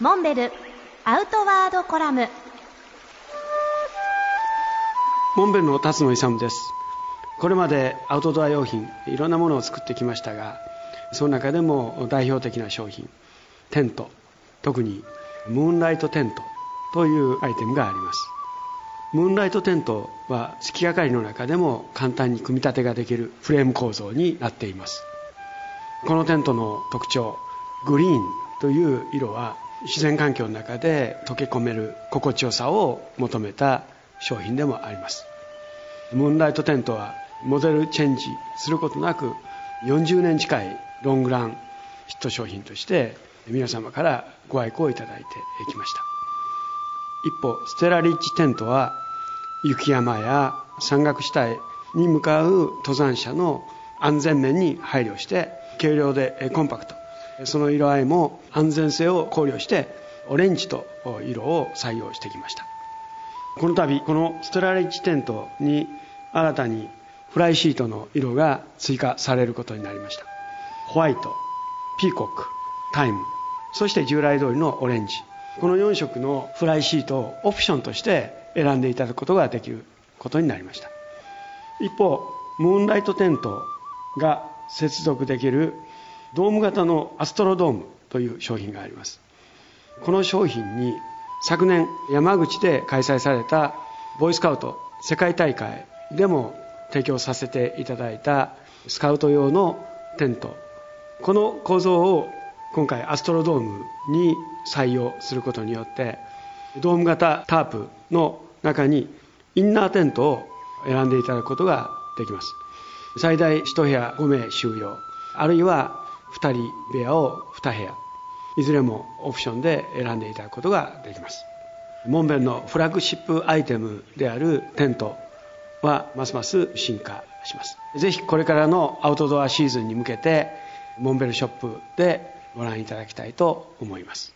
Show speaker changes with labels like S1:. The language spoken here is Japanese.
S1: モンベルアウトワードコラム。
S2: モンベルの辰野勇です。これまでアウトドア用品いろんなものを作ってきましたがその中でも代表的な商品テント。特にムーンライトテントというアイテムがあります。ムーンライトテントは月明かりの中でも簡単に組み立てができるフレーム構造になっています。このテントの特徴グリーンという色は自然環境の中で溶け込める心地よさを求めた商品でもあります。ムーンライトテントはモデルチェンジすることなく40年近いロングランヒット商品として皆様からご愛顧をいただいてきました。一方ステラリッチテントは雪山や山岳地帯に向かう登山者の安全面に配慮して軽量でコンパクト。その色合いも安全性を考慮してオレンジと色を採用してきました。この度このステラリッチテントに新たにフライシートの色が追加されることになりました。ホワイトピーコックタイムそして従来通りのオレンジ。この4色のフライシートをオプションとして選んでいただくことができることになりました。一方ムーンライトテントが接続できるドーム型のアストロドームという商品があります。この商品に昨年山口で開催されたボーイスカウト世界大会でも提供させていただいたスカウト用のテント。この構造を今回アストロドームに採用することによってドーム型タープの中にインナーテントを選んでいただくことができます。最大1部屋5名収容。あるいは2人部屋を2部屋。いずれもオプションで選んでいただくことができます。モンベルのフラッグシップアイテムであるテントはますます進化します。ぜひこれからのアウトドアシーズンに向けてモンベルショップでご覧いただきたいと思います。